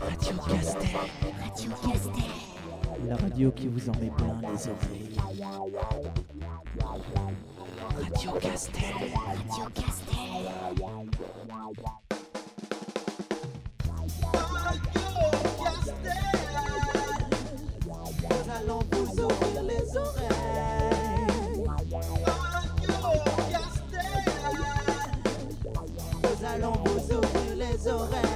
Radio Castel. Radio Castel. La radio qui vous en met plein les oreilles. Radio Castel. Radio Castel. Les oreilles. Nous allons vous ouvrir les oreilles. oreilles.